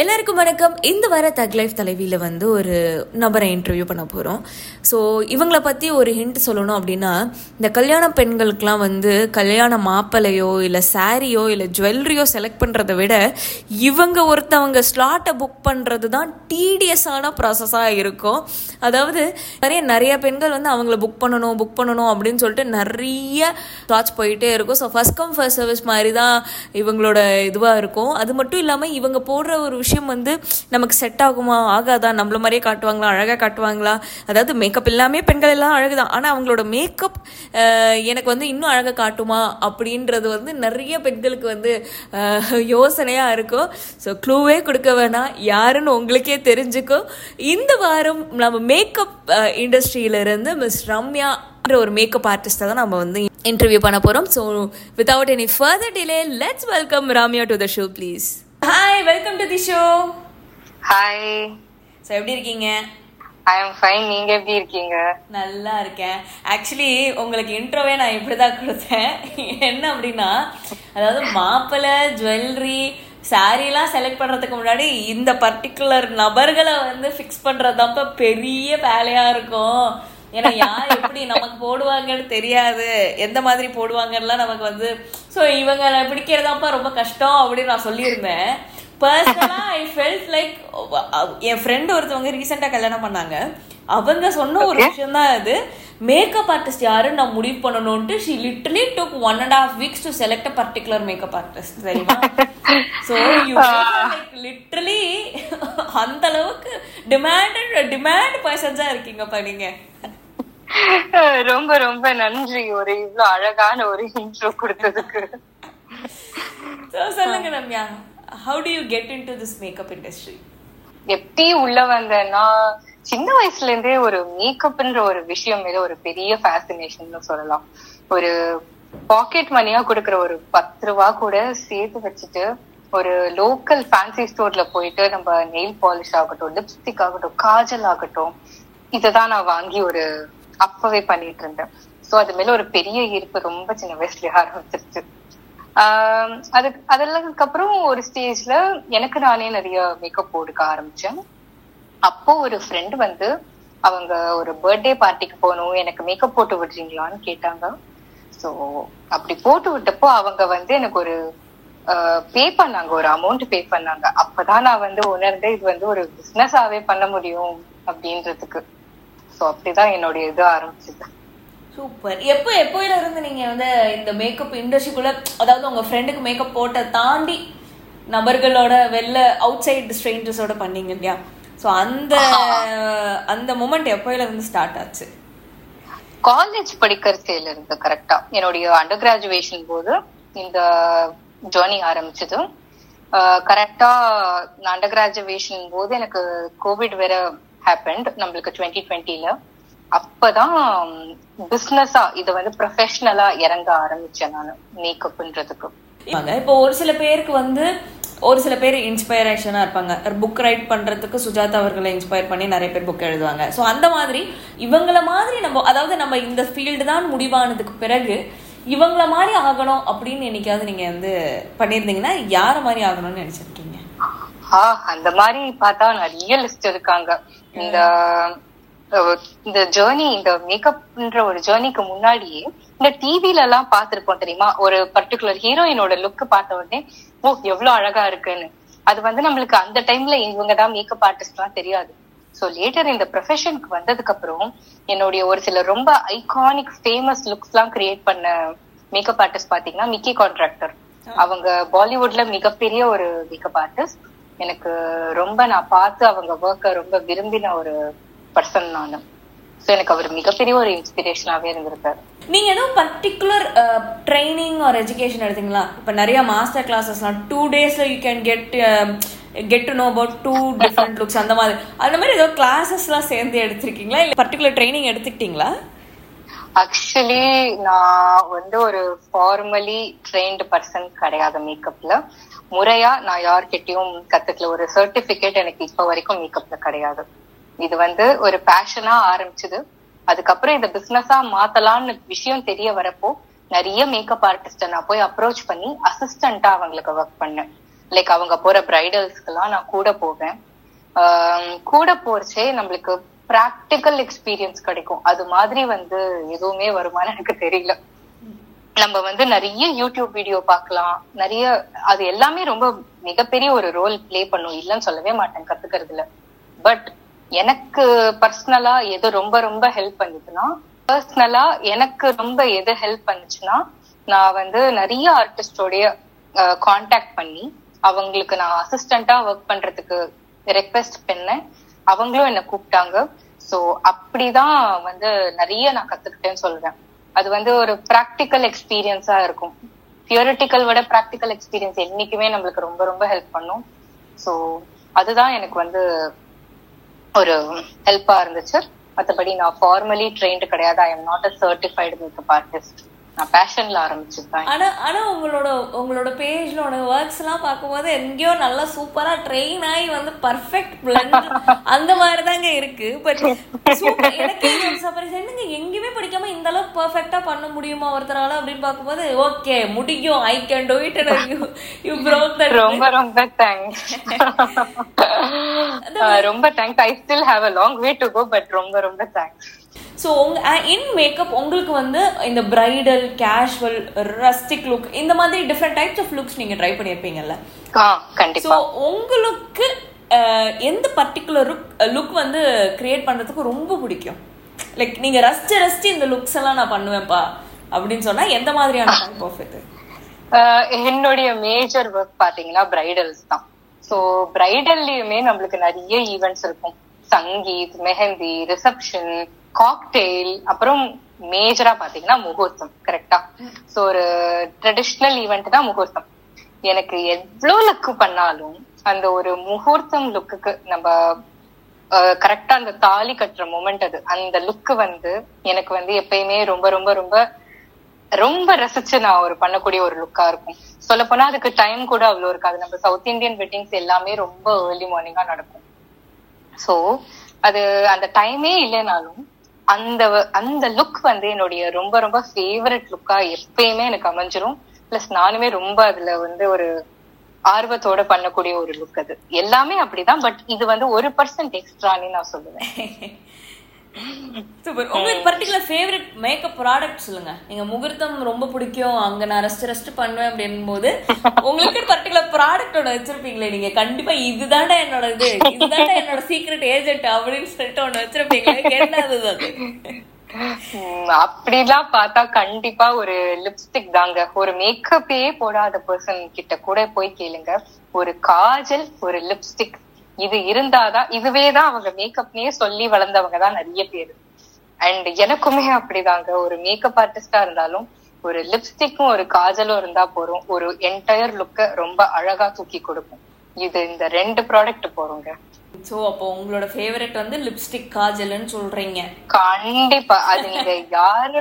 எல்லாருக்கும் வணக்கம். இந்த வார தக் லைஃப் தலைவியில் வந்து ஒரு நபரை இன்டர்வியூ பண்ண போகிறோம் ஸோ இவங்களை பற்றி ஒரு ஹிண்ட் சொல்லணும் அப்படின்னா இந்த கல்யாண பெண்களுக்கெலாம் வந்து கல்யாண மாப்பிள்ளையோ இல்லை சாரியோ இல்லை ஜுவல்லரியோ செலக்ட் பண்ணுறத விட இவங்க ஒருத்தவங்க ஸ்லாட்டை புக் பண்ணுறது தான் டீடியஸான ப்ராசஸாக இருக்கும். அதாவது நிறைய நிறைய பெண்கள் வந்து அவங்கள புக் பண்ணணும் புக் பண்ணணும் அப்படின்னு சொல்லிட்டு நிறைய ஸ்லாட்ஸ் போயிட்டே இருக்கும். So first come first service மாதிரி தான் இவங்களோட இதுவாக இருக்கும். அது மட்டும் இல்லாமல் இவங்க போடுற ஒரு விஷயம் வந்து நமக்கு செட் ஆகுமா? ஆகாதா? நம்மள மாதிரியே காட்டுவாங்களா? அழகாக காட்டுவாங்களா? அதாவது மேக்கப் எல்லாமே பெண்கள் எல்லாம் அழகு தான் ஆனால் அவங்களோட மேக்கப் எனக்கு வந்து இன்னும் அழகாக காட்டுமா? அப்படின்றது வந்து நிறைய பெண்களுக்கு வந்து யோசனையாக இருக்கும். ஸோ க்ளூவே கொடுக்க வேணாம். யாருன்னு உங்களுக்கே தெரிஞ்சுக்கும். இந்த வாரம் நம்ம மேக்கப் இண்டஸ்ட்ரியிலிருந்து மிஸ் ரம்யா ஒரு மேக்கப் ஆர்டிஸ்ட்டை தான் நம்ம வந்து இன்டர்வியூ பண்ண போகிறோம் so without any further delay let's welcome Ramya to the show please hi welcome to the show hi so எப்படி இருக்கீங்க? ஐ எம் ஃபைன் நீங்க எப்படி இருக்கீங்க? நல்லா இருக்கேன். ஆக்சுவலி உங்களுக்கு இன்ட்ரோவே நான் இப்படி தான் கொடுத்தேன். என்ன அப்படின்னா அதாவது மாப்பிள்ளை ஜுவல்லரி சாரீலாம் செலக்ட் பண்ணுறதுக்கு முன்னாடி இந்த பர்டிகுலர் நபர்களை வந்து ஃபிக்ஸ் பண்ணுறதப்ப பெரிய வேலையாக இருக்கும். ஏன்னா யார் எப்படி நமக்கு போடுவாங்கன்னு தெரியாது. எந்த மாதிரி போடுவாங்கலாம் நமக்கு வந்து ஸோ இவங்களை பிடிக்கிறதாப்பா ரொம்ப கஷ்டம் அப்படின்னு நான் சொல்லியிருந்தேன். பர்சனலா ஐ ஃபெல்ட் லைக் என் ஃப்ரெண்ட் ஒருத்தவங்க ரீசெண்டாக கல்யாணம் பண்ணாங்க. அவங்க சொன்ன ஒரு விஷயம் தான் அது. மேக்கப் ஆர்டிஸ்ட் யாருன்னு நான் முடிவு பண்ணணும்ட்டு she literally took one and half weeks to select a particular makeup artist சரிமா ஸோ யூ லிட்டலி அந்த அளவுக்கு டிமாண்டட் டிமாண்ட் பர்சன்ஸா இருக்கீங்கப்பா நீங்க. ரொம்ப ரொம்ப நன்றி. ஒரு இவ்வளவு அழகான ஒரு இன்ட்ரோ கொடுத்ததுக்கு. சொல்லுங்க Ramya. How do you get in to this makeup industry எப்படி உள்ள வந்தேன்னா சின்ன வயசுல இருந்தே ஒரு மேக்கப்ன்ற ஒரு விஷயம் மேல ஒரு பெரிய ஃபேசினேஷன் சொல்லலாம். ஒரு பாக்கெட் மணியா கொடுக்குற ஒரு பத்து ரூபா கூட சேர்த்து வச்சுட்டு ஒரு லோக்கல் ஃபேன்சி ஸ்டோர்ல போயிட்டு நம்ம நெயில் பாலிஷ் ஆகட்டும் லிப்ஸ்டிக் ஆகட்டும் காஜல் ஆகட்டும் இததான் நான் வாங்கி ஒரு அப்பவே பண்ணிட்டு இருந்தேன். சோ அது மேல ஒரு பெரிய ஈர்ப்பு ரொம்ப சின்ன வயசுல ஆரம்பிச்சிருச்சு. ஆஹ் அது அதெல்லாம் அப்புறம் ஒரு ஸ்டேஜ்ல எனக்கு நானே நிறைய மேக்கப் போடுக்க ஆரம்பிச்சேன். அப்போ ஒரு ஃப்ரெண்ட் வந்து அவங்க ஒரு பர்த்டே பார்ட்டிக்கு போகணும் எனக்கு மேக்கப் போட்டு விடுறீங்களான்னு கேட்டாங்க. சோ அப்படி போட்டு விட்டப்போ அவங்க வந்து எனக்கு ஒரு பே பண்ணாங்க ஒரு அமௌண்ட் பே பண்ணாங்க. அப்பதான் நான் வந்து உணர்ந்தேன் இது வந்து ஒரு பிசினஸாவே பண்ண முடியும் அப்படின்றதுக்கு. சோ அப்படிதான் என்னுடைய இது ஆரம்பிச்சது. சூப்பர் எப்போ எப்போயில இருந்து நீங்க வந்து இந்த மேக்கப் இண்டஸ்ட்ரிக்குள்ள அதாவது உங்க ஃப்ரெண்டுக்கு மேக்கப் போட்ட தாண்டி நபர்களோட வெளில அவுட் சைடு ஸ்ட்ரேஞ்சர்ஸோட பண்ணீங்க இல்லையா? ஸோ அந்த அந்த மூமெண்ட் எப்போயில இருந்து ஸ்டார்ட் ஆச்சு? காலேஜ் படிக்கிறதுல இருந்து கரெக்டா என்னுடைய அண்டர் கிராஜுவேஷன் போது இந்த ஜேர்னி ஆரம்பிச்சது. கரெக்டா அண்டர் கிராஜுவேஷன் போது எனக்கு கோவிட் வேற ஹேப்பன்ட் நம்மளுக்கு டுவெண்ட்டி டுவெண்ட்டில அப்பதான் பிசினஸா இத வந்து ப்ரொஃபஷனலா இறங்க ஆரம்பிச்சேன் நான் மேக்கப்ன்றதுக்கு இப்போ ஒரு சில பேருக்கு வந்து ஒரு சில பேர் இன்ஸ்பைரேஷனா இருப்பாங்க. புக் ரைட் பண்றதுக்கு சுஜாதா அவர்களை இன்ஸ்பயர் பண்ணி நிறைய பேர் புக் எழுதுவாங்க. ஸோ அந்த மாதிரி இவங்கள மாதிரி நம்ம அதாவது நம்ம இந்த ஃபீல்டு தான் முடிவானதுக்கு பிறகு இவங்கள மாதிரி ஆகணும் அப்படின்னு என்னைக்காவது நீங்க வந்து பண்ணியிருந்தீங்கன்னா யார மாதிரி ஆகணும்னு நினைச்சிருக்கீங்க? அந்த மாதிரி பார்த்தா நிறைய லிஸ்ட் இருக்காங்க இந்த இந்த ஜேர்னி இந்த மேக்கப்ன்ற ஒரு ஜேர்னிக்கு முன்னாடியே இந்த டிவில எல்லாம் பாத்திருப்போம் தெரியுமா? ஒரு பர்டிகுலர் ஹீரோயினோட லுக் பார்த்த உடனே ஓ எவ்வளவு அழகா இருக்குன்னு. அது வந்து நம்மளுக்கு அந்த டைம்ல இவங்க தான் மேக்கப் ஆர்டிஸ்ட் எல்லாம் தெரியாது. சோ லேட்டர் இந்த ப்ரொஃபஷனுக்கு வந்ததுக்கு அப்புறம் என்னுடைய ஒரு சில ரொம்ப ஐகானிக் ஃபேமஸ் லுக்ஸ் எல்லாம் கிரியேட் பண்ண மேக்கப் ஆர்டிஸ்ட் பாத்தீங்கன்னா மிக்கி கான்ட்ராக்டர் அவங்க பாலிவுட்ல மிகப்பெரிய ஒரு மேக்கப் ஆர்டிஸ்ட் எனக்கு ரொம்ப நான் பார்த்து அவங்க ஒர்க்க ரொம்ப விரும்பின ஒரு பர்சன் நானு. ஸோ எனக்கு அவர் மிகப்பெரிய ஒரு இன்ஸ்பிரேஷனாவே இருந்திருக்காரு. நீங்க ஏதோ பர்டிகுலர் ட்ரைனிங் ஆர் எஜுகேஷன் எடுத்தீங்களா? இப்ப நிறைய மாஸ்டர் கிளாஸஸ்லாம் டூ டேஸ்ல you can get get to know about two different looks அந்த மாதிரி. அந்த மாதிரி ஏதோ கிளாஸஸ்லாம் சேர்ந்து எடுத்திருக்கீங்களா? இல்ல பர்டிகுலர் ட்ரைனிங் எடுத்துக்கிட்டீங்களா? ஆக்சுவலி நான் வந்து ஒரு ஃபார்மலி ட்ரெயின்டு பர்சன் கிடையாது மேக்கப்ல முறையா நான் யார்கிட்டயும் கத்துக்கல. ஒரு சர்டிபிகேட் எனக்கு இப்ப வரைக்கும் மேக்கப்ல கிடையாது. இது வந்து ஒரு பேஷனா ஆரம்பிச்சது. அதுக்கப்புறம் இந்த பிசினஸா மாத்தலாம்னு விஷயம் தெரிய வரப்போ நிறைய மேக்கப் ஆர்டிஸ்ட நான் போய் அப்ரோச் பண்ணி அசிஸ்டண்டா அவங்களுக்கு ஒர்க் பண்ணேன். லைக் அவங்க போற பிரைடல்ஸ்க்கெல்லாம் நான் கூட போவேன். ஆஹ் கூட போறச்சே நம்மளுக்கு ப்ராக்டிக்கல் எக்ஸ்பீரியன்ஸ் கிடைக்கும். அது மாதிரி வந்து எதுவுமே வருமானு எனக்கு தெரியல. நம்ம வந்து நிறைய யூடியூப் வீடியோ பார்க்கலாம். நிறைய அது எல்லாமே ரொம்ப மிகப்பெரிய ஒரு ரோல் ப்ளே பண்ணும். இல்லைன்னு சொல்லவே மாட்டேன் கத்துக்கிறதுல. பட் எனக்கு பர்சனலா எது ரொம்ப ரொம்ப ஹெல்ப் பண்ணுதுன்னா பர்சனலா எனக்கு ரொம்ப எது ஹெல்ப் பண்ணுச்சுன்னா நான் வந்து நிறைய ஆர்டிஸ்டோடைய காண்டாக்ட் பண்ணி அவங்களுக்கு நான் அசிஸ்டண்டா ஒர்க் பண்றதுக்கு ரெக்வெஸ்ட் பண்ணேன். அவங்களும் என்ன கூப்பிட்டாங்க. ஸோ அப்படிதான் வந்து நிறைய நான் கத்துக்கிட்டேன்னு சொல்றேன் அது வந்து ஒரு ப்ராக்டிக்கல் எக்ஸ்பீரியன்ஸா இருக்கும். தியோரிட்டிக்கல் விட ப்ராக்டிக்கல் எக்ஸ்பீரியன்ஸ் என்னைக்குமே நம்மளுக்கு ரொம்ப ரொம்ப ஹெல்ப் பண்ணும். சோ அதுதான் எனக்கு வந்து ஒரு ஹெல்ப்பா இருந்துச்சு. மத்தபடி நான் ஃபார்மலி ட்ரெயின்டு கிடையாது. I am not a certified makeup artist நான் பேஷன்ல ஆரம்பிச்சிருக்கேன் ஆனா ஆனா உங்களோட உங்களோட பேஜ்ல ஒர்க்ஸ் எல்லாம் பார்க்கும்போது எங்கேயோ நல்லா சூப்பரா ட்ரெயின் ஆகி வந்து பர்ஃபெக்ட் பிளண்ட் அந்த மாதிரி தாங்க இருக்கு பட் எனக்கு என்னங்க எங்கேயுமே படிக்காம இந்த அளவுக்கு பர்ஃபெக்டா பண்ண முடியுமா ஒருத்தரால அப்படின்னு பார்க்கும்போது ஓகே முடியும். I can do it you you broke that ரொம்ப ரொம்ப தேங்க்ஸ் ரொம்ப thanks I still have a long way to go but ரொம்ப ரொம்ப தேங்க்ஸ் ஸோ உங்க இன் மேக்கப் உங்களுக்கு வந்து இந்த பிரைடல் கேஷுவல் ரஸ்டிக் லுக் இந்த மாதிரி டிஃப்ரெண்ட் டைப்ஸ் ஆஃப் லுக்ஸ் நீங்க ட்ரை பண்ணியிருப்பீங்கல்ல ஸோ உங்களுக்கு எந்த பர்டிகுலர் லுக் வந்து கிரியேட் பண்றதுக்கு ரொம்ப பிடிக்கும்? லைக் நீங்க ரசிச்சு ரசிச்சு இந்த லுக்ஸ் எல்லாம் நான் பண்ணுவேன்ப்பா அப்படின்னு சொன்னா எந்த மாதிரியான டைப் ஆஃப் இது? என்னுடைய மேஜர் ஒர்க் பாத்தீங்கன்னா பிரைடல்ஸ் தான். சோ பிரைடல்லையுமே நம்மளுக்கு நிறைய ஈவெண்ட்ஸ் இருக்கும். சங்கீத் மெஹந்தி ரிசப்ஷன் காக்டெயில் அப்புறம் மேஜரா பாத்தீங்கன்னா முகூர்த்தம் கரெக்டா சோ ஒரு ட்ரெடிஷ்னல் ஈவெண்ட் தான் முகூர்த்தம். எனக்கு எவ்வளவு லுக்கு பண்ணாலும் அந்த ஒரு முகூர்த்தம் லுக்குக்கு நம்ம கரெக்டா அந்த தாலி கட்டுற மூமெண்ட் அது அந்த லுக்கு வந்து எனக்கு வந்து எப்பயுமே ரொம்ப ரொம்ப ரொம்ப ரொம்ப ரசிச்சு நான் ஒரு பண்ணக்கூடிய ஒரு லுக்கா இருக்கும். சொல்ல போனா அதுக்கு டைம் கூட அவ்வளவு இருக்காது. நம்ம சவுத் இந்தியன் வெட்டிங்ஸ் எல்லாமே ரொம்ப ஏர்லி மார்னிங்கா நடக்கும். சோ அது அந்த டைமே இல்லைனாலும் அந்த அந்த லுக் வந்து என்னுடைய ரொம்ப ரொம்ப ஃபேவரட் லுக்கா எப்பயுமே எனக்கு அமைஞ்சிரும். பிளஸ் நானுமே ரொம்ப அதுல வந்து ஒரு ஆர்வத்தோட பண்ணக்கூடிய ஒரு லுக் அது. எல்லாமே அப்படிதான் பட் இது வந்து ஒரு பர்சன்ட் எக்ஸ்ட்ரான்னு நான் சொல்லுவேன். சூப்பர் உங்களுக்கு பர்டிகுலர் ஃபேவரட் மேக்கப் ப்ராடக்ட் சொல்லுங்க. நீங்க முகூர்த்தம் ரொம்ப பிடிக்கும். அங்க நான் ரெஸ்ட் ரெஸ்ட் பண்ணுவேன் அப்படின் போது உங்களுக்கு பர்டிகுலர் ப்ராடக்ட் ஒன்று வச்சிருப்பீங்களே நீங்க. கண்டிப்பா இதுதான்டா என்னோட இது இதுதான்டா என்னோட சீக்ரெட் ஏஜென்ட் அப்படின்னு சொல்லிட்டு ஒன்று வச்சிருப்பீங்களே. என்னது அது? அப்படிலாம் பார்த்தா கண்டிப்பா ஒரு லிப்ஸ்டிக் தாங்க. ஒரு மேக்கப்பே போடாத பர்சன் கிட்ட கூட போய் கேளுங்க. ஒரு காஜல் ஒரு லிப்ஸ்டிக் இது இருந்தாதான் இதுவே தான் அவங்க மேக்கப்னே சொல்லி வளர்ந்தவங்க தான் நிறைய பேர். அண்ட் எனக்குமே அப்படிதாங்க. ஒரு மேக்கப் ஆர்டிஸ்டா இருந்தாலும் ஒரு லிப்ஸ்டிக்கும் ஒரு காஜலும் இருந்தா போறோம் ஒரு என்டையர் லுக்க ரொம்ப அழகா தூக்கி கொடுக்கும். இது இந்த ரெண்டு ப்ராடக்ட் போறோங்க சோ அப்போ உங்களோட ஃபேவரட் வந்து லிப்ஸ்டிக் காஜல்னு சொல்றீங்க. கண்டிப்பா. அது நீங்க யாரு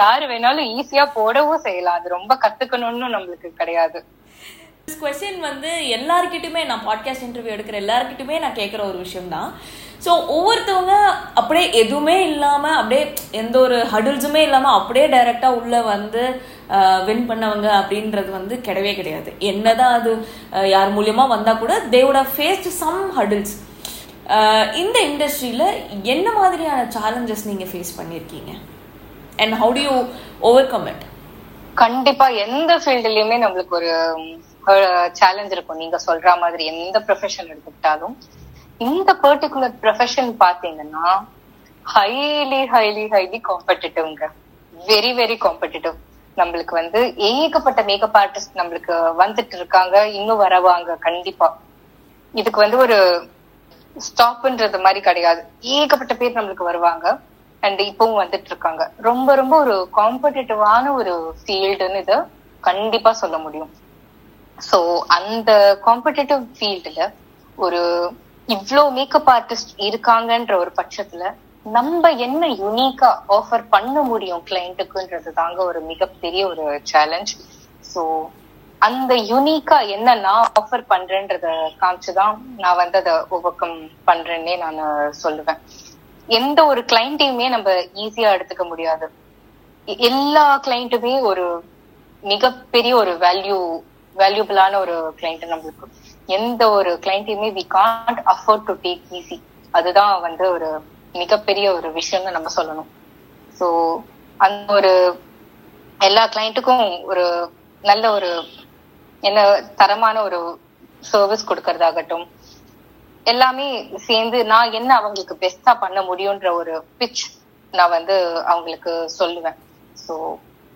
யாரு வேணாலும் ஈஸியா போடவும் செய்யலாம். அது ரொம்ப கத்துக்கணும்னு நம்மளுக்கு கிடையாது. கொஸ்டின் வந்து எல்லாருக்கிட்டுமே நான் பாட்காஸ்ட் இன்டர்வியூ எடுக்கிற எல்லாருக்கிட்டுமே நான் கேட்குற ஒரு விஷயம் தான் ஸோ ஒவ்வொருத்தவங்க அப்படியே எதுவுமே இல்லாமல் அப்படியே எந்த ஒரு ஹடில்ஸுமே இல்லாமல் அப்படியே டைரெக்டாக உள்ளே வந்து வின் பண்ணவங்க அப்படின்றது வந்து கிடையவே கிடையாது. என்னதான் அது யார் மூலியமாக வந்தால் கூட தேவோட ஃபேஸ்ட் சம் ஹடில்ஸ் இந்த இண்டஸ்ட்ரியில் என்ன மாதிரியான சேலஞ்சஸ் நீங்கள் ஃபேஸ் பண்ணியிருக்கீங்க and how do you overcome it கண்டிப்பாக எந்த ஃபீல்டுலையுமே நம்மளுக்கு ஒரு சேலஞ்ச் இருக்கும். நீங்க சொல்ற மாதிரி எந்த ப்ரொஃபஷன் எடுத்துக்கிட்டாலும். இந்த பர்டிகுலர் ப்ரொஃபஷன் பாத்தீங்கன்னா ஹைலி ஹைலி ஹைலி காம்படிட்டிவ்ங்க வெரி வெரி காம்படிட்டிவ் நம்மளுக்கு வந்து ஏகப்பட்ட மேக்கப் ஆர்டிஸ்ட் நம்மளுக்கு வந்துட்டு இருக்காங்க. இன்னும் வரவாங்க கண்டிப்பா. இதுக்கு வந்து ஒரு ஸ்டாப்ன்றது மாதிரி கிடையாது. ஏகப்பட்ட பேர் நம்மளுக்கு வருவாங்க. அண்ட் இப்பவும் வந்துட்டு இருக்காங்க. ரொம்ப ரொம்ப ஒரு காம்படிட்டிவான ஒரு ஃபீல்டுன்னு இதை கண்டிப்பா சொல்ல முடியும். சோ அந்த காம்படிட்டிவ் ஃபீல்டுல ஒரு இவ்வளோ மேக்கப் ஆர்டிஸ்ட் இருக்காங்கன்ற ஒரு பட்சத்துல நம்ம என்ன யூனிக்கா ஆஃபர் பண்ண முடியும் கிளைண்ட்டுக்குன்றது தாங்க ஒரு மிகப்பெரிய ஒரு சேலஞ்ச் சோ அந்த யூனிக்கா என்ன நான் ஆஃபர் பண்றேன்றத காமிச்சுதான் நான் வந்து அதை ஓவர் கம் பண்றேன்னே நான் சொல்லுவேன். எந்த ஒரு கிளைண்ட்டையுமே நம்ம ஈஸியா எடுத்துக்க முடியாது. எல்லா கிளைண்ட்டுமே ஒரு மிகப்பெரிய ஒரு வேல்யூ வேல்யூபிளான ஒரு கிளைண்ட் நம்மளுக்கு. எந்த ஒரு கிளைண்ட்டையுமே we can't afford to take easy அதுதான் வந்து ஒரு மிகப்பெரிய ஒரு விஷயம்னு நம்ம சொல்லணும். ஸோ அந்த ஒரு எல்லா கிளைண்ட்டுக்கும் ஒரு நல்ல ஒரு என்ன தரமான ஒரு சர்வீஸ் கொடுக்கறதாகட்டும் எல்லாமே சேர்ந்து நான் என்ன அவங்களுக்கு பெஸ்டா பண்ண முடியும்ன்ற ஒரு பிச் நான் வந்து அவங்களுக்கு சொல்லுவேன். ஸோ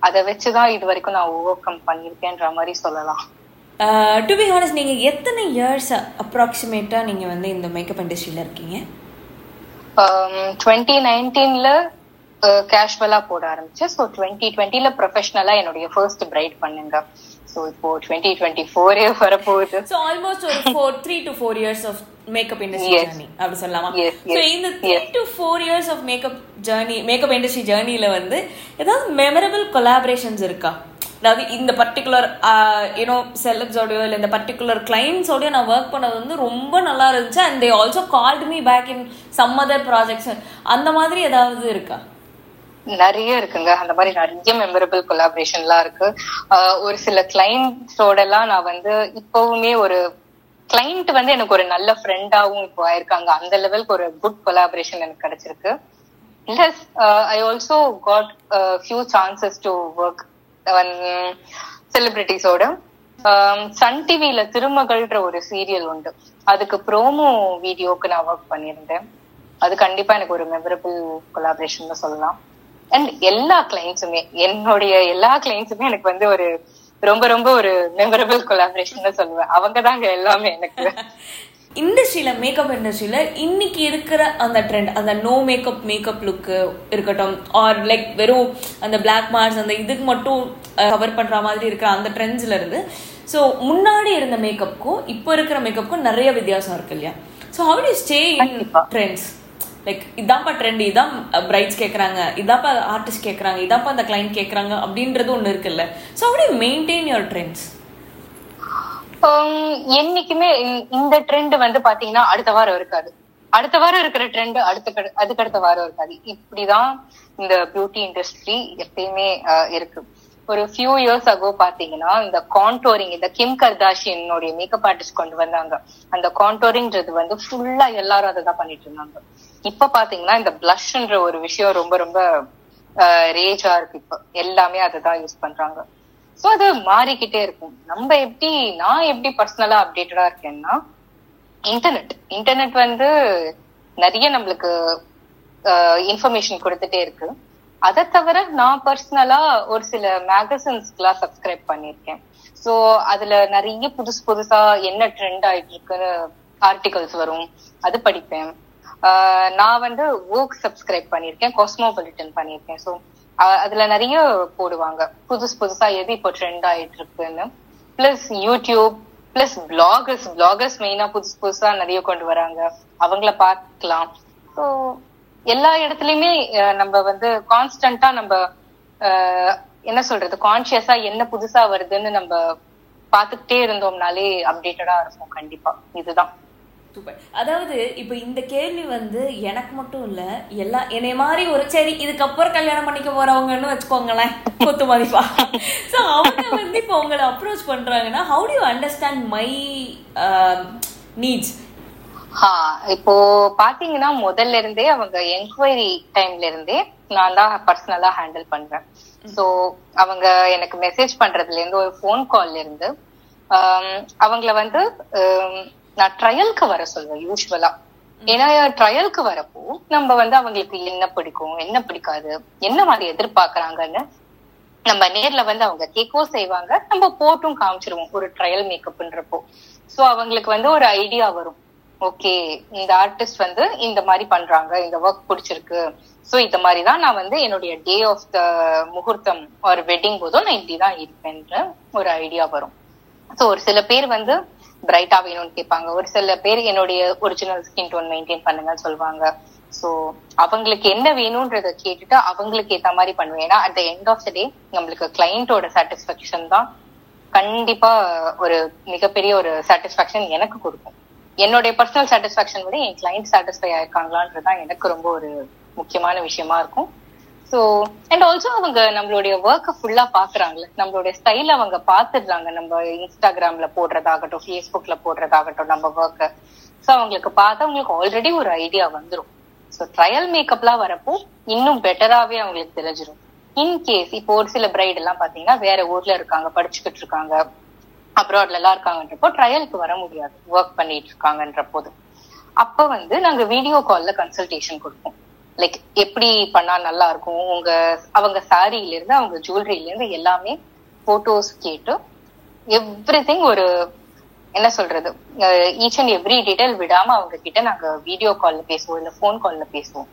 அதை வச்சுதான் இது வரைக்கும் நான் ஓவர் கம் பண்ணியிருக்கேன்ற மாதிரி சொல்லலாம். டு பி ஹானஸ்ட் நீங்கள் எத்தனை இயர்ஸ் அப்ராக்சிமேட்டாக நீங்கள் வந்து இந்த மேக்கப் இண்டஸ்ட்ரியில் இருக்கீங்க? டுவெண்ட்டி நைன்டீன்ல கேஷுவலா போட ஆரம்பிச்சேன். ஸோ டுவெண்ட்டி டுவெண்ட்டில ப்ரொஃபஷனலா என்னுடைய ஃபர்ஸ்ட் பிரைட் பண்ணுங்க. ஸோ இப்போ டுவெண்ட்டி டுவெண்ட்டி ஃபோரே வரப்போகுது. ஸோ ஆல்மோஸ்ட் ஒரு four three to four years of makeup industry. Journey அப்படி சொல்லலாமா? ஸோ இந்த three. To four years of makeup journey makeup industry ஜர்னியில் வந்து ஏதாவது மெமரபிள் கொலாபரேஷன்ஸ் இருக்கா? அதாவது இந்த பர்டிகுலர் யூனோ செலப்ஸோடயோ இல்லை இந்த பர்டிகுலர் கிளைண்ட்ஸோடய நான் ஒர்க் பண்ணது வந்து ரொம்ப நல்லா இருந்துச்சு. And they also called me back in some other projects அந்த மாதிரி ஏதாவது இருக்கா? நிறைய இருக்குங்க. அந்த மாதிரி நிறைய மெமரபிள் கொலாபரேஷன்லாம் இருக்கு. ஒரு சில கிளைண்ட்ஸோட எல்லாம் நான் வந்து இப்பவுமே ஒரு கிளைண்ட் வந்து எனக்கு ஒரு நல்ல ஃப்ரெண்டாவும் இப்போ ஆயிருக்காங்க. அந்த லெவலுக்கு ஒரு குட் கொலாபரேஷன் எனக்கு கிடைச்சிருக்கு. Plus I also got few chances to work செலிபிரிட்டிஸோட Sun டிவில திருமகள்ன்ற ஒரு சீரியல் உண்டு. அதுக்கு ப்ரோமோ வீடியோக்கு நான் ஒர்க் பண்ணியிருந்தேன். அது கண்டிப்பா எனக்கு ஒரு மெமரபிள் கொலாபரேஷன் சொல்லலாம். அண்ட் எல்லா கிளைண்ட்ஸுமே என்னுடைய எல்லா கிளைண்ட்ஸுமே எனக்கு வந்து ஒரு ரொம்ப ரொம்ப ஒரு மெமரபிள் கொலாபரேஷன் சொல்லுவேன். அவங்க தாங்க எல்லாமே எனக்கு. இண்டஸ்ட்ரியில் மேக்கப் இண்டஸ்ட்ரியில் இன்னைக்கு இருக்கிற அந்த ட்ரெண்ட் அந்த நோ மேக்கப் மேக்கப் லுக்கு இருக்கட்டும் ஆர் லைக் வெறும் அந்த பிளாக் மார்க்ஸ் அந்த இதுக்கு மட்டும் கவர் பண்ணுற மாதிரி இருக்கிற அந்த ட்ரெண்ட்ஸ்ல இருந்து ஸோ முன்னாடி இருந்த மேக்கப்புக்கும் இப்போ இருக்கிற மேக்கப்புக்கும் நிறைய வித்தியாசம் இருக்கு இல்லையா? So how to stay in. Trends like இதான்ப்பா trend இதான் uh, பிரைட்ஸ் கேட்குறாங்க இதான்ப்பா ஆர்டிஸ்ட் கேட்குறாங்க இதான்ப்பா அந்த கிளைண்ட் கேட்குறாங்க அப்படின்றது ஒன்று இருக்குல்ல. ஸோ அப்படி மெயின்டைன் யுவர் ட்ரெண்ட்ஸ் ஹம், என்னைக்குமே இந்த- ட்ரெண்ட் வந்து பாத்தீங்கன்னா அடுத்த வாரம் இருக்காது. அடுத்த வாரம் இருக்கிற ட்ரெண்ட் அடுத்த அதுக்கடுத்த வாரம் இருக்காது. இப்படிதான் இந்த பியூட்டி இண்டஸ்ட்ரி எப்பயுமே uh, இருக்கு. ஒரு ஃபியூ இயர்ஸ் அகோ பாத்தீங்கன்னா இந்த கான்டோரிங் இந்த கிம் கர்தாஷியனுடைய மேக்கப் ஆர்டிஸ்ட் கொண்டு வந்தாங்க. அந்த கான்டோரிங்ன்றது வந்து ஃபுல்லா எல்லாரும் அதை தான் பண்ணிட்டு இருந்தாங்க. இப்ப பாத்தீங்கன்னா இந்த பிளஷ்ன்ற ஒரு விஷயம் ரொம்ப ரொம்ப ரேஜா இருக்கு இப்ப. எல்லாமே அதைதான் யூஸ் பண்றாங்க. சோ அது மாறிக்கிட்டே இருக்கும். நம்ம எப்படி நான் எப்படி பர்சனலா அப்டேட்டடா இருக்கேன்னா இன்டர்நெட் இன்டர்நெட் வந்து நிறைய நம்மளுக்கு இன்ஃபர்மேஷன் கொடுத்துட்டே இருக்கு. அதை தவிர நான் பர்சனலா ஒரு சில மேகசின்ஸ்க்குலாம் சப்ஸ்கிரைப் பண்ணியிருக்கேன். சோ அதுல நிறைய புதுசு புதுசா என்ன ட்ரெண்ட் ஆயிட்டு இருக்குன்னு ஆர்டிகல்ஸ் வரும். அது படிப்பேன். நான் வந்து ஓக் சப்ஸ்கிரைப் பண்ணியிருக்கேன் காஸ்மோபாலிட்டன் பண்ணியிருக்கேன். ஸோ அதுல நிறைய போடுவாங்க. புதுசு புதுசா எது இப்போ ட்ரெண்ட் ஆயிட்டு இருக்குன்னு. Plus YouTube plus bloggers bloggers மெயினா புதுசு புதுசா நிறைய கொண்டு வராங்க. அவங்கள பார்க்கலாம். ஸோ எல்லா இடத்துலயுமே நம்ம வந்து கான்ஸ்டன்டா நம்ம அஹ், என்ன சொல்றது? கான்சியஸா என்ன புதுசா வருதுன்னு நம்ம பாத்துக்கிட்டே இருந்தோம்னாலே அப்டேட்டடா இருக்கும் கண்டிப்பா. இதுதான். சூப்பர் அதாவது இப்போ இந்த கேள்வி வந்து எனக்கு மட்டும் இல்ல எல்லா என்னை மாதிரி ஒரு சரி இதுக்கப்புறம் கல்யாணம் பண்ணிக்க போறவங்கன்னு வச்சுக்கோங்களேன் கொத்து மதிப்பா. ஸோ அவங்க வந்து இப்போ உங்களை அப்ரோச் பண்றாங்கன்னா how do you understand my needs இப்போ பாத்தீங்கன்னா முதல்ல இருந்தே அவங்க என்கொயரி டைம்ல இருந்தே நான் தான் பர்சனலா ஹேண்டில் பண்றேன். சோ அவங்க எனக்கு மெசேஜ் பண்றதுல இருந்து ஒரு ஃபோன் கால்ல இருந்து um, அவங்கள வந்து um, நான் ட்ரையலுக்கு வர சொல்வேன் யூஸ்வலா ஏன்னா ட்ரையலுக்கு வரப்போ நம்ம வந்து அவங்களுக்கு என்ன பிடிக்கும் என்ன பிடிக்காது என்ன மாதிரி எதிர்பார்க்கறாங்கன்னு நம்ம நேர்ல வந்து அவங்க கேட்கவும் செய்வாங்க. நம்ம போட்டும் காமிச்சிருவோம் ஒரு ட்ரையல் மேக்கப்ன்றப்போ சோ அவங்களுக்கு வந்து ஒரு ஐடியா வரும். ஓகே இந்த ஆர்டிஸ்ட் வந்து இந்த மாதிரி பண்றாங்க இந்த ஒர்க் பிடிச்சிருக்கு. சோ இந்த மாதிரி தான் நான் வந்து என்னுடைய டே ஆஃப் த முகூர்த்தம் ஒரு வெட்டிங் போதும் நான் இப்படிதான் இருப்பேன்ற ஒரு ஐடியா வரும். சோ ஒரு சில பேர் வந்து பிரைட்டா வேணும்னு கேட்பாங்க. ஒரு சில பேர் என்னுடைய ஒரிஜினல் ஸ்கின் டோன் மெயின்டைன் பண்ணுங்கன்னு சொல்லுவாங்க சோ அவங்களுக்கு என்ன வேணும்ன்றத கேட்டுட்டு அவங்களுக்கு ஏத்த மாதிரி பண்ணுவேன். ஏன்னா at the end of the day நம்மளுக்கு கிளைண்டோட சாட்டிஸ்பாக்சன் தான் கண்டிப்பா ஒரு மிகப்பெரிய ஒரு சாட்டிஸ்பாக்சன் எனக்கு கொடுக்கும். என்னுடைய பர்சனல் சாட்டிஸ்பாக்சன் விட என் கிளைண்ட் சாட்டிஸ்ஃபை ஆயிருக்காங்களான்றது தான் எனக்கு ரொம்ப ஒரு முக்கியமான விஷயமா இருக்கும். ஸோ அண்ட் ஆல்சோ அவங்க நம்மளுடைய ஒர்க்கை ஃபுல்லா பாக்குறாங்கல்ல. நம்மளுடைய ஸ்டைல் அவங்க பாத்துடுறாங்க. நம்ம இன்ஸ்டாகிராம்ல போடுறதாகட்டும் ஃபேஸ்புக்ல போடுறதாகட்டும் நம்ம ஒர்க்கை ஸோ அவங்களுக்கு பார்த்தா அவங்களுக்கு ஆல்ரெடி ஒரு ஐடியா வந்துடும் ஸோ ட்ரையல் மேக்கப்லாம் வரப்போ இன்னும் பெட்டராவே அவங்களுக்கு தெரிஞ்சிடும் இன்கேஸ் இப்போ ஒரு சில பிரைட் எல்லாம் பாத்தீங்கன்னா வேற ஊர்ல இருக்காங்க படிச்சுக்கிட்டு இருக்காங்க அப்ராட்ல எல்லாம் இருக்காங்கன்றப்போ ட்ரையலுக்கு வர முடியாது. ஒர்க் பண்ணிட்டு இருக்காங்கன்ற போது அப்ப வந்து நாங்க வீடியோ கால்ல கன்சல்டேஷன் கொடுப்போம். லைக் எப்படி பண்ணா நல்லா இருக்கும்? உங்க அவங்க சாரியில இருந்து அவங்க ஜுவல்லரியில இருந்து எல்லாமே போட்டோஸ் கேட்டு எவ்ரி ஒரு என்ன சொல்றது? ஈச் அண்ட் எவ்ரி டீடைல் விடாம அவங்க கிட்ட நாங்க வீடியோ கால்ல பேசுவோம் இல்ல போன் கால்ல பேசுவோம்.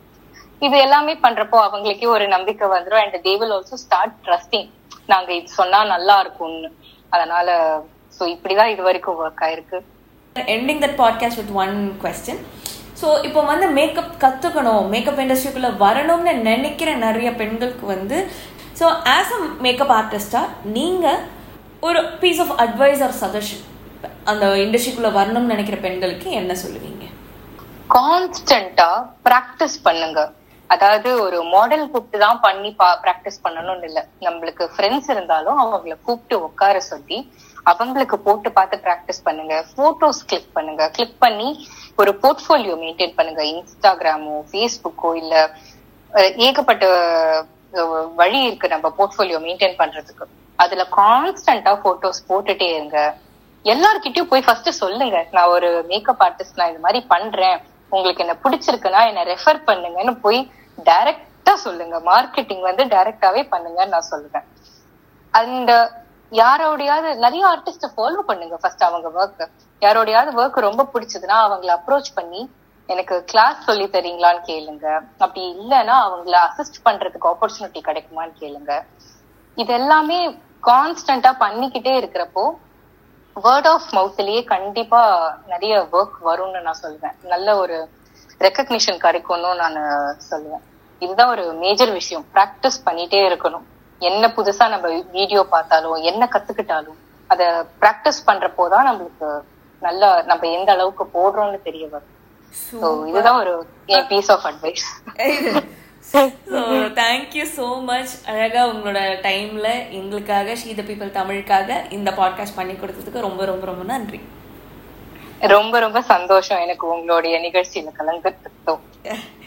இது எல்லாமே பண்றப்போ அவங்களுக்கே ஒரு நம்பிக்கை வந்துடும் and they will also start trusting நாங்க இது சொன்னா நல்லா இருக்கும்னு. அதனால சோ இப்படிதான் இது வரைக்கும் ஒர்க் ஆயிருக்கு. Ending that podcast with one question so இப்போ வந்து மேக்கப் கற்றுக்கணும் மேக்கப் இண்டஸ்ட்ரிக்குள்ளே வரணும்னு நினைக்கிற நிறைய பெண்களுக்கு வந்து ஸோ ஆஸ் அ மேக்கப் ஆர்டிஸ்டாக நீங்கள் ஒரு piece of advice or suggestion அந்த இண்டஸ்ட்ரிக்குள்ளே வரணும்னு நினைக்கிற பெண்களுக்கு என்ன சொல்லுவீங்க? கான்ஸ்டன்டா ப்ராக்டிஸ் பண்ணுங்க. அதாவது ஒரு மாடல் கூப்பிட்டு தான் பண்ணி ப்ராக்டிஸ் பண்ணணும்னு இல்லை. நம்மளுக்கு ஃப்ரெண்ட்ஸ் இருந்தாலும் அவங்கள கூப்பிட்டு உட்கார சொல்லி அவங்களுக்கு போட்டு பார்த்து ப்ராக்டிஸ் பண்ணுங்க. போட்டோஸ் கிளிக் பண்ணுங்க. கிளிக் பண்ணி ஒரு போர்ட்ஃபோலியோ மெயின்டைன் பண்ணுங்க. இன்ஸ்டாகிராமோ ஃபேஸ்புக்கோ இல்ல ஏகப்பட்ட வழி இருக்கு நம்ம போர்ட்ஃபோலியோ மெயின்டைன் பண்றதுக்கு. அதுல கான்ஸ்டன்டா போட்டோஸ் போட்டுட்டே இருங்க. எல்லார்கிட்டயும் போய் ஃபர்ஸ்ட் சொல்லுங்க. நான் ஒரு மேக்கப் ஆர்டிஸ்ட் நான் இது மாதிரி பண்றேன். உங்களுக்கு என்ன பிடிச்சிருக்குன்னா என்ன ரெஃபர் பண்ணுங்கன்னு போய் டைரக்டா சொல்லுங்க. மார்க்கெட்டிங் வந்து டைரக்டாவே பண்ணுங்கன்னு நான் சொல்லுவேன். அந்த யாரோடையாவது நிறைய ஆர்டிஸ்ட ஃபாலோ பண்ணுங்க ஃபர்ஸ்ட் அவங்க ஒர்க் யாரோடையாவது ஒர்க் ரொம்ப பிடிச்சதுன்னா அவங்கள அப்ரோச் பண்ணி எனக்கு கிளாஸ் சொல்லி தரீங்களான்னு கேளுங்க. அப்படி இல்லைன்னா அவங்கள அசிஸ்ட் பண்றதுக்கு ஆப்பர்ச்சுனிட்டி கிடைக்குமான்னு கேளுங்க. இது எல்லாமே கான்ஸ்டன்டா பண்ணிக்கிட்டே இருக்கிறப்போ வேர்ட் ஆஃப் மவுத்லயே கண்டிப்பா நிறைய ஒர்க் வரும்னு நான் சொல்லுவேன். நல்ல ஒரு ரெக்கக்னிஷன் கிடைக்கும்னு நான் சொல்லுவேன். இதுதான் ஒரு மேஜர் விஷயம். ப்ராக்டிஸ் பண்ணிட்டே இருக்கணும். என்ன புதுசா நம்ம வீடியோ பார்த்தாலும் என்ன கத்துக்கிட்டாலும் அத ப்ராக்டிஸ் பண்றப்போதான் நம்மளுக்கு நல்ல நம்ம எந்த அளவுக்கு போடுறோம்னு தெரிய வரும். இதுதான் ஒரு piece of advice thank you so much அழகாக உங்களோட டைமில் எங்களுக்காக ஷீ த பீப்பிள் தமிழுக்காக இந்த பாட்காஸ்ட் பண்ணி கொடுத்ததுக்கு ரொம்ப ரொம்ப ரொம்ப நன்றி. ரொம்ப ரொம்ப சந்தோஷம் எனக்கு உங்களுடைய நிகழ்ச்சியில கலந்துக்கிட்டோம்